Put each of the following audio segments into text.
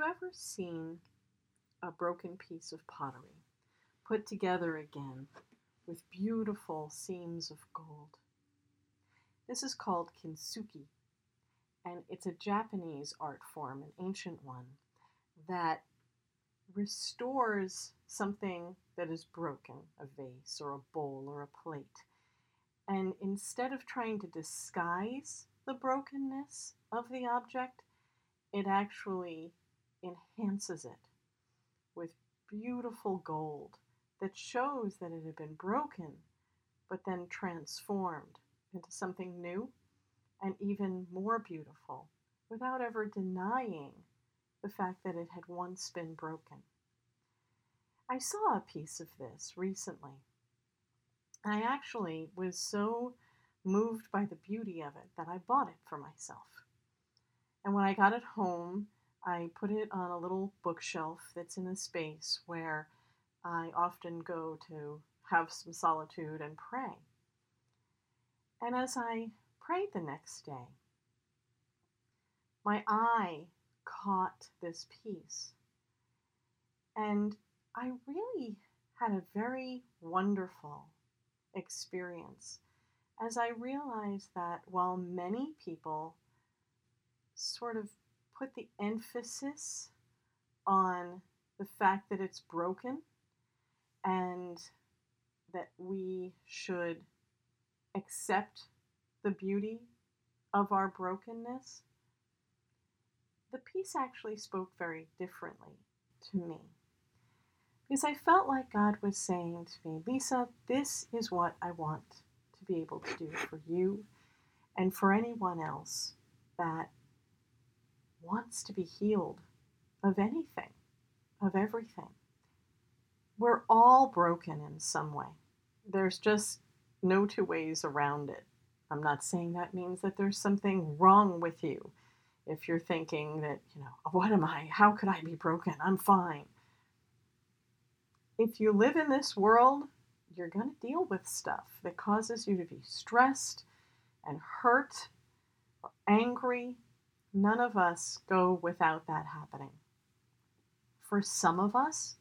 You ever seen a broken piece of pottery put together again with beautiful seams of gold? This is called kintsugi, and it's a Japanese art form, an ancient one, that restores something that is broken, a vase or a bowl or a plate. And instead of trying to disguise the brokenness of the object, it actually enhances it with beautiful gold that shows that it had been broken, but then transformed into something new and even more beautiful without ever denying the fact that it had once been broken. I saw a piece of this recently. I actually was so moved by the beauty of it that I bought it for myself. And when I got it home, I put it on a little bookshelf that's in a space where I often go to have some solitude and pray. And as I prayed the next day, my eye caught this piece. And I really had a very wonderful experience as I realized that while many people sort of put the emphasis on the fact that it's broken and that we should accept the beauty of our brokenness, the piece actually spoke very differently to me. Because I felt like God was saying to me, Lisa, this is what I want to be able to do for you and for anyone else that wants to be healed of anything, of everything. We're all broken in some way. There's just no two ways around it. I'm not saying that means that there's something wrong with you. If you're thinking that, you know, what am I? How could I be broken? I'm fine. If you live in this world, you're going to deal with stuff that causes you to be stressed and hurt or angry None of us go without that happening. For some of us,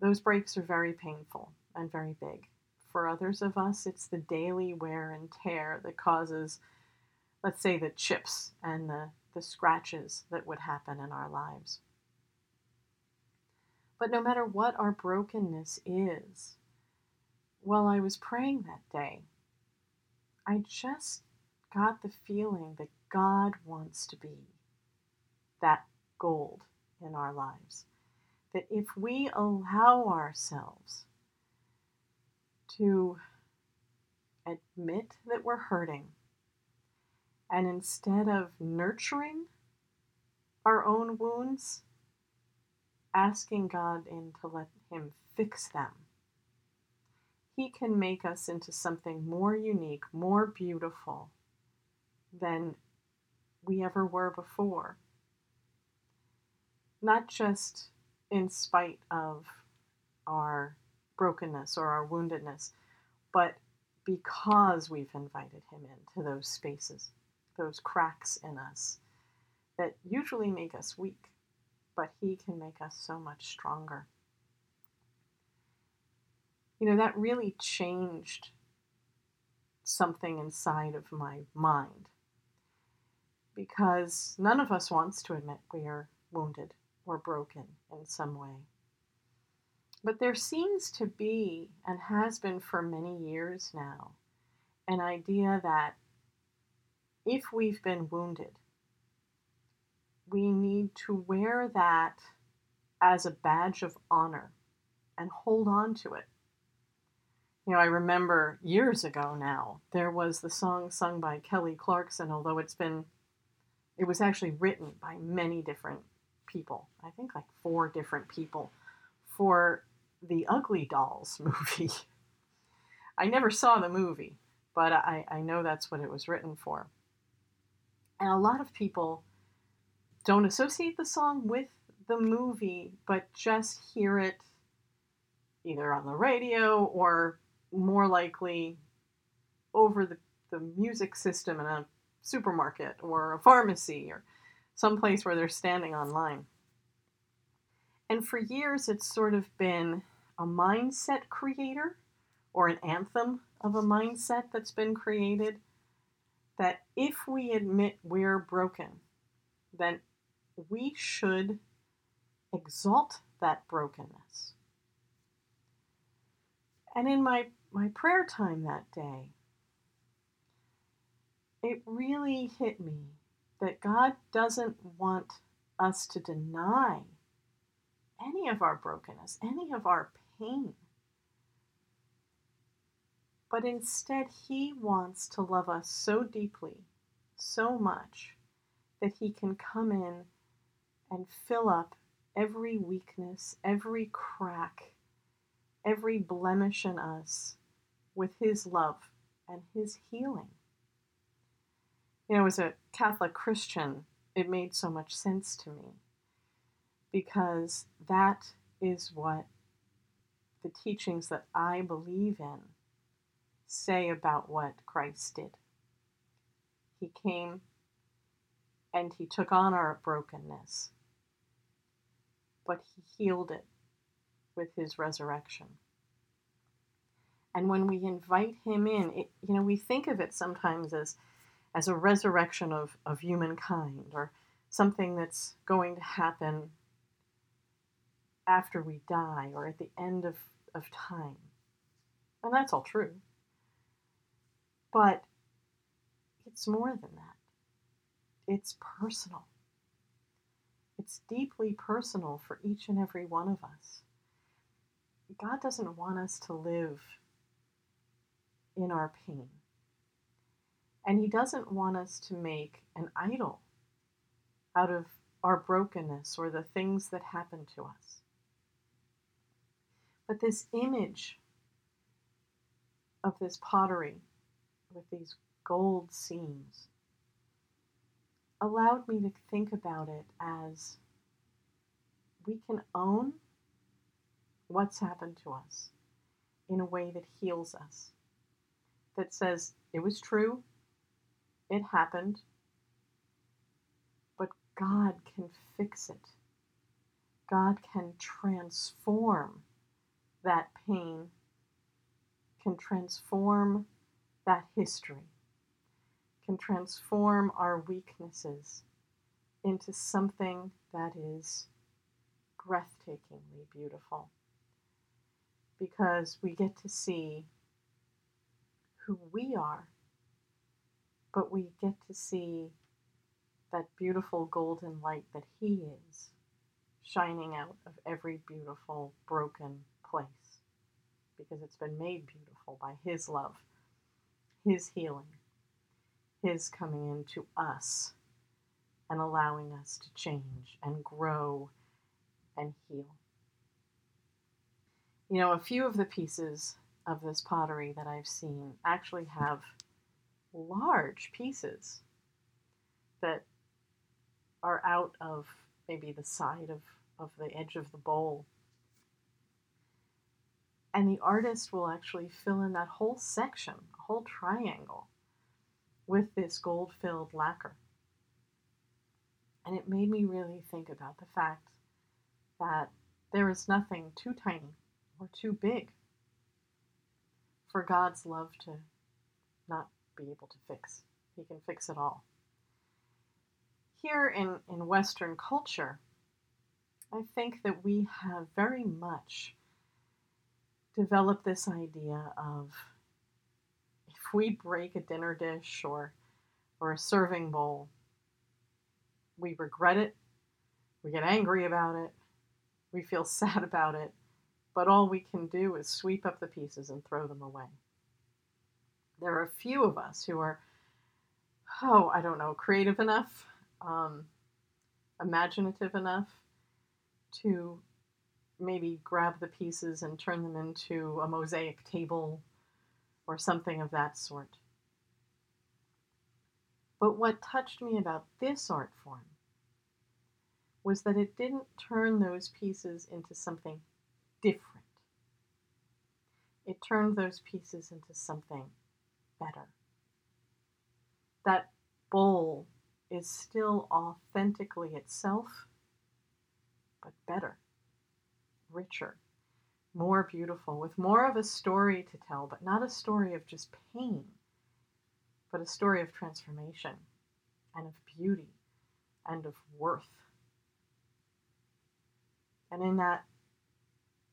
those breaks are very painful and very big. For others of us, it's the daily wear and tear that causes, let's say, the chips and the, the scratches that would happen in our lives. But no matter what our brokenness is, while I was praying that day, I just got the feeling that God wants to be that gold in our lives. That if we allow ourselves to admit that we're hurting, and instead of nurturing our own wounds, asking God in to let Him fix them, He can make us into something more unique, more beautiful than we ever were before. Not just in spite of our brokenness or our woundedness, but because we've invited Him into those spaces, those cracks in us that usually make us weak, but He can make us so much stronger. You know, that really changed something inside of my mind because none of us wants to admit we are wounded or broken in some way. But there seems to be, and has been for many years now, an idea that if we've been wounded, we need to wear that as a badge of honor and hold on to it. You know, I remember years ago now, there was the song sung by Kelly Clarkson, although it's been it was actually written by many different people, I think like four different people, for the Ugly Dolls movie. I never saw the movie, but I, I know that's what it was written for. And a lot of people don't associate the song with the movie, but just hear it either on the radio or more likely over the, the music system in a supermarket or a pharmacy or someplace where they're standing online. And for years, it's sort of been a mindset creator or an anthem of a mindset that's been created that if we admit we're broken, then we should exalt that brokenness. And in my, my prayer time that day, it really hit me that God doesn't want us to deny any of our brokenness, any of our pain. But instead, He wants to love us so deeply, so much, that He can come in and fill up every weakness, every crack, every blemish in us with His love and His healing. You know, as a Catholic Christian, it made so much sense to me because that is what the teachings that I believe in say about what Christ did. He came and he took on our brokenness, but he healed it with his resurrection. And when we invite him in, it, you know, we think of it sometimes as, as a resurrection of, of humankind or something that's going to happen after we die or at the end of, of time. And that's all true. But it's more than that. It's personal. It's deeply personal for each and every one of us. God doesn't want us to live in our pain. And He doesn't want us to make an idol out of our brokenness or the things that happen to us. But this image of this pottery with these gold seams allowed me to think about it as we can own what's happened to us in a way that heals us, that says it was true, it happened, but God can fix it. God can transform that pain can transform that history, can transform our weaknesses into something that is breathtakingly beautiful. Because we get to see who we are, but we get to see that beautiful golden light that He is shining out of every beautiful broken place because it's been made beautiful by His love, His healing, His coming into us and allowing us to change and grow and heal. You know, a few of the pieces of this pottery that I've seen actually have large pieces that are out of maybe the side of, of the edge of the bowl and the artist will actually fill in that whole section, a whole triangle, with this gold filled lacquer. And it made me really think about the fact that there is nothing too tiny or too big for God's love to not be able to fix. He can fix it all. Here in, in Western culture, I think that we have very much developed this idea of if we break a dinner dish or or a serving bowl, we regret it, we get angry about it, we feel sad about it, but all we can do is sweep up the pieces and throw them away. There are a few of us who are, oh, I don't know, creative enough, um, imaginative enough to maybe grab the pieces and turn them into a mosaic table or something of that sort. But what touched me about this art form was that it didn't turn those pieces into something different. It turned those pieces into something better. That bowl is still authentically itself, but better, richer, more beautiful, with more of a story to tell, but not a story of just pain, but a story of transformation and of beauty and of worth. And in that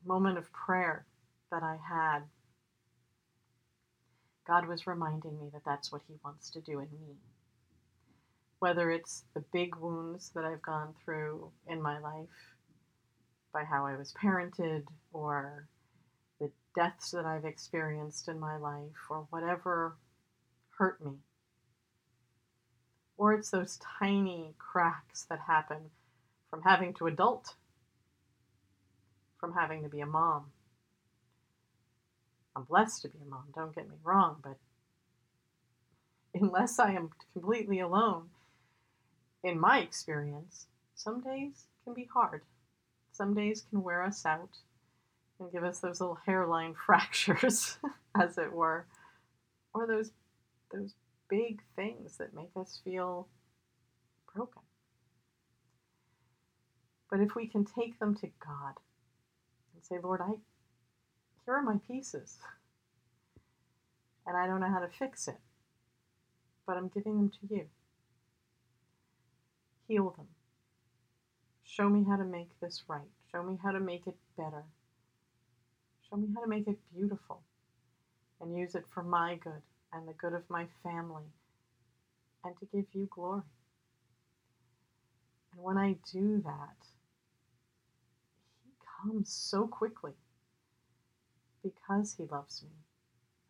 moment of prayer that I had, God was reminding me that that's what He wants to do in me. Whether it's the big wounds that I've gone through in my life by how I was parented, or the deaths that I've experienced in my life, or whatever hurt me. Or it's those tiny cracks that happen from having to adult from having to be a mom. I'm blessed to be a mom, don't get me wrong, but unless I am completely alone, in my experience, some days can be hard. Some days can wear us out and give us those little hairline fractures, as it were, or those those big things that make us feel broken. But if we can take them to God and say, Lord, I here are my pieces. And I don't know how to fix it. But I'm giving them to you. Heal them. Show me how to make this right. Show me how to make it better. Show me how to make it beautiful and use it for my good and the good of my family and to give you glory. And when I do that, he comes so quickly because He loves me.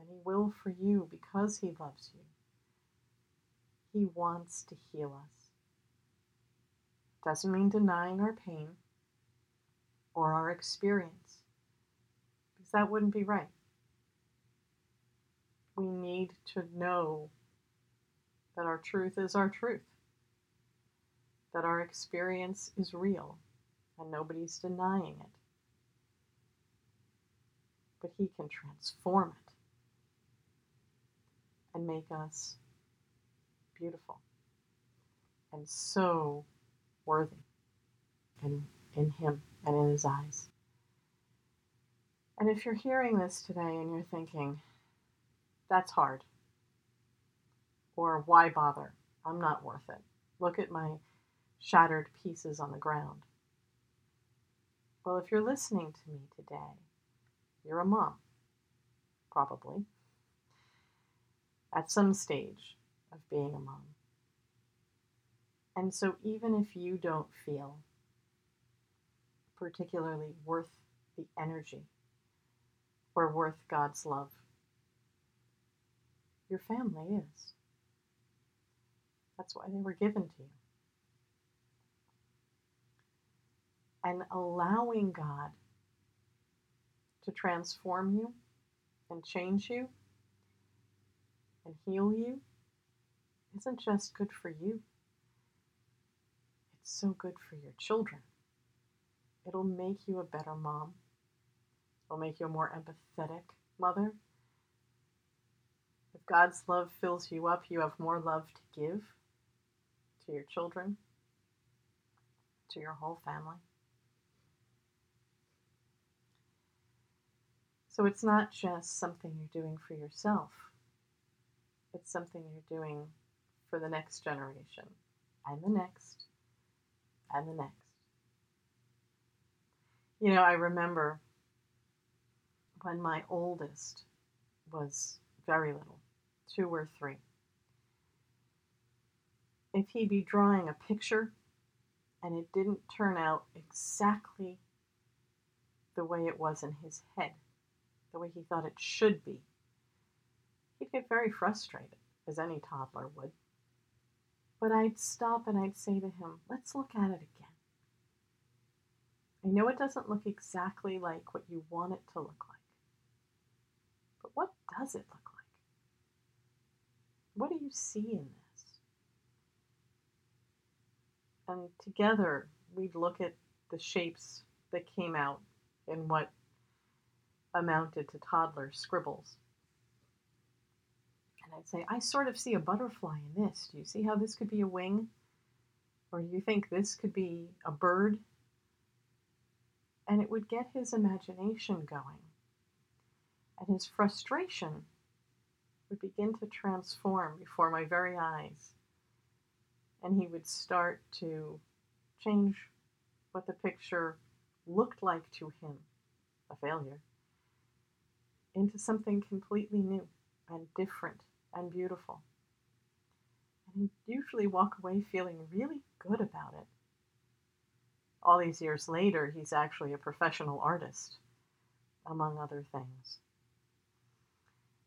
And He will for you because He loves you. He wants to heal us. Doesn't mean denying our pain or our experience, because that wouldn't be right. We need to know that our truth is our truth, that our experience is real, and nobody's denying it but He can transform it and make us beautiful and so worthy in, in Him and in His eyes. And if you're hearing this today and you're thinking, that's hard, or why bother? I'm not worth it. Look at my shattered pieces on the ground. Well, if you're listening to me today you're a mom, probably, at some stage of being a mom. And so, even if you don't feel particularly worth the energy or worth God's love, your family is. That's why they were given to you. And allowing God to transform you and change you and heal you isn't just good for you, it's so good for your children. It'll make you a better mom, it'll make you a more empathetic mother. If God's love fills you up, you have more love to give to your children, to your whole family. So it's not just something you're doing for yourself, it's something you're doing for the next generation, and the next, and the next. You know, I remember when my oldest was very little, two or three. If he'd be drawing a picture and it didn't turn out exactly the way it was in his head, the way he thought it should be. He'd get very frustrated, as any toddler would. But I'd stop and I'd say to him, Let's look at it again. I know it doesn't look exactly like what you want it to look like. But what does it look like? What do you see in this? And together we'd look at the shapes that came out in what amounted to toddler scribbles. And I'd say, I sort of see a butterfly in this. Do you see how this could be a wing? Or do you think this could be a bird? And it would get his imagination going. And his frustration would begin to transform before my very eyes. And he would start to change what the picture looked like to him, a failure, into something completely new and different and beautiful. And he'd usually walk away feeling really good about it. All these years later, he's actually a professional artist, among other things.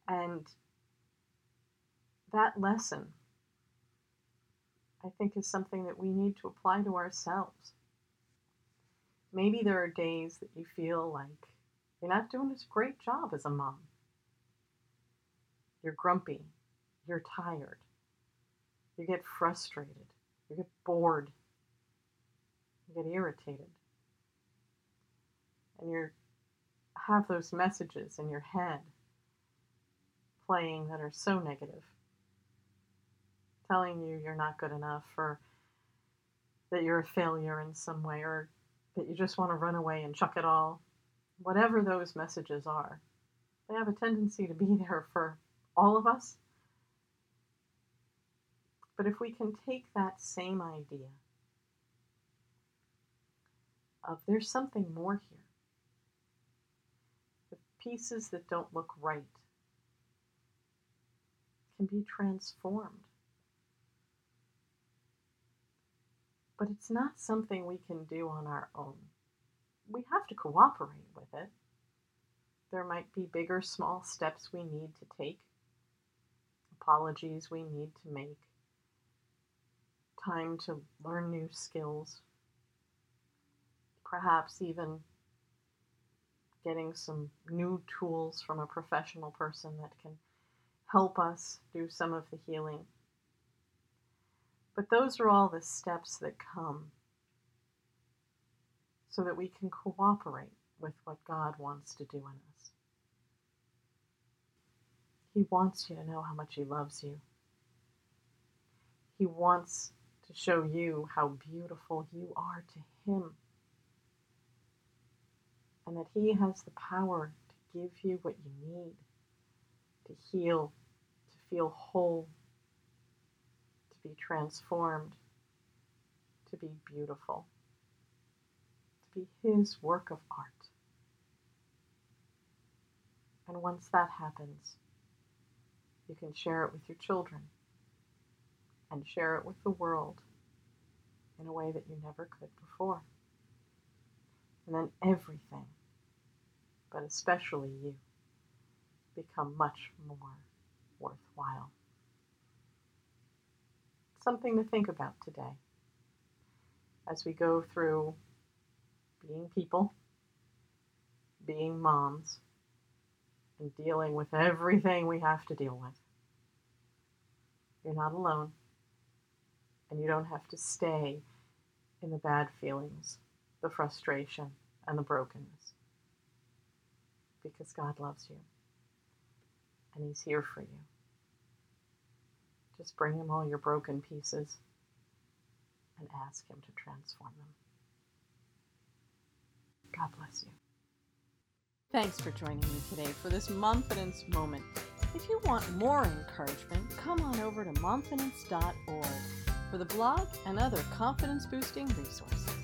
And that lesson, I think, is something that we need to apply to ourselves. Maybe there are days that you feel like you're not doing a great job as a mom. You're grumpy, you're tired, you get frustrated, you get bored, you get irritated, and you have those messages in your head playing that are so negative, telling you you're not good enough or that you're a failure in some way or that you just want to run away and chuck it all. Whatever those messages are, they have a tendency to be there for all of us. But if we can take that same idea of there's something more here, the pieces that don't look right can be transformed. But it's not something we can do on our own. We have to cooperate with it. There might be big or small steps we need to take, apologies we need to make, time to learn new skills, perhaps even getting some new tools from a professional person that can help us do some of the healing. But those are all the steps that come so that we can cooperate with what God wants to do in us. He wants you to know how much He loves you. He wants to show you how beautiful you are to Him. And that He has the power to give you what you need to heal to feel whole, to be transformed, to be beautiful, be His work of art. And once that happens, you can share it with your children and share it with the world in a way that you never could before. And then everything, but especially you, become much more worthwhile. Something to think about today as we go through being people, being moms, and dealing with everything we have to deal with. You're not alone, and you don't have to stay in the bad feelings, the frustration, and the brokenness because God loves you and He's here for you. Just bring Him all your broken pieces and ask Him to transform them. God bless you. Thanks for joining me today for this Momfidence moment. If you want more encouragement, come on over to momfidence.org for the blog and other confidence boosting resources.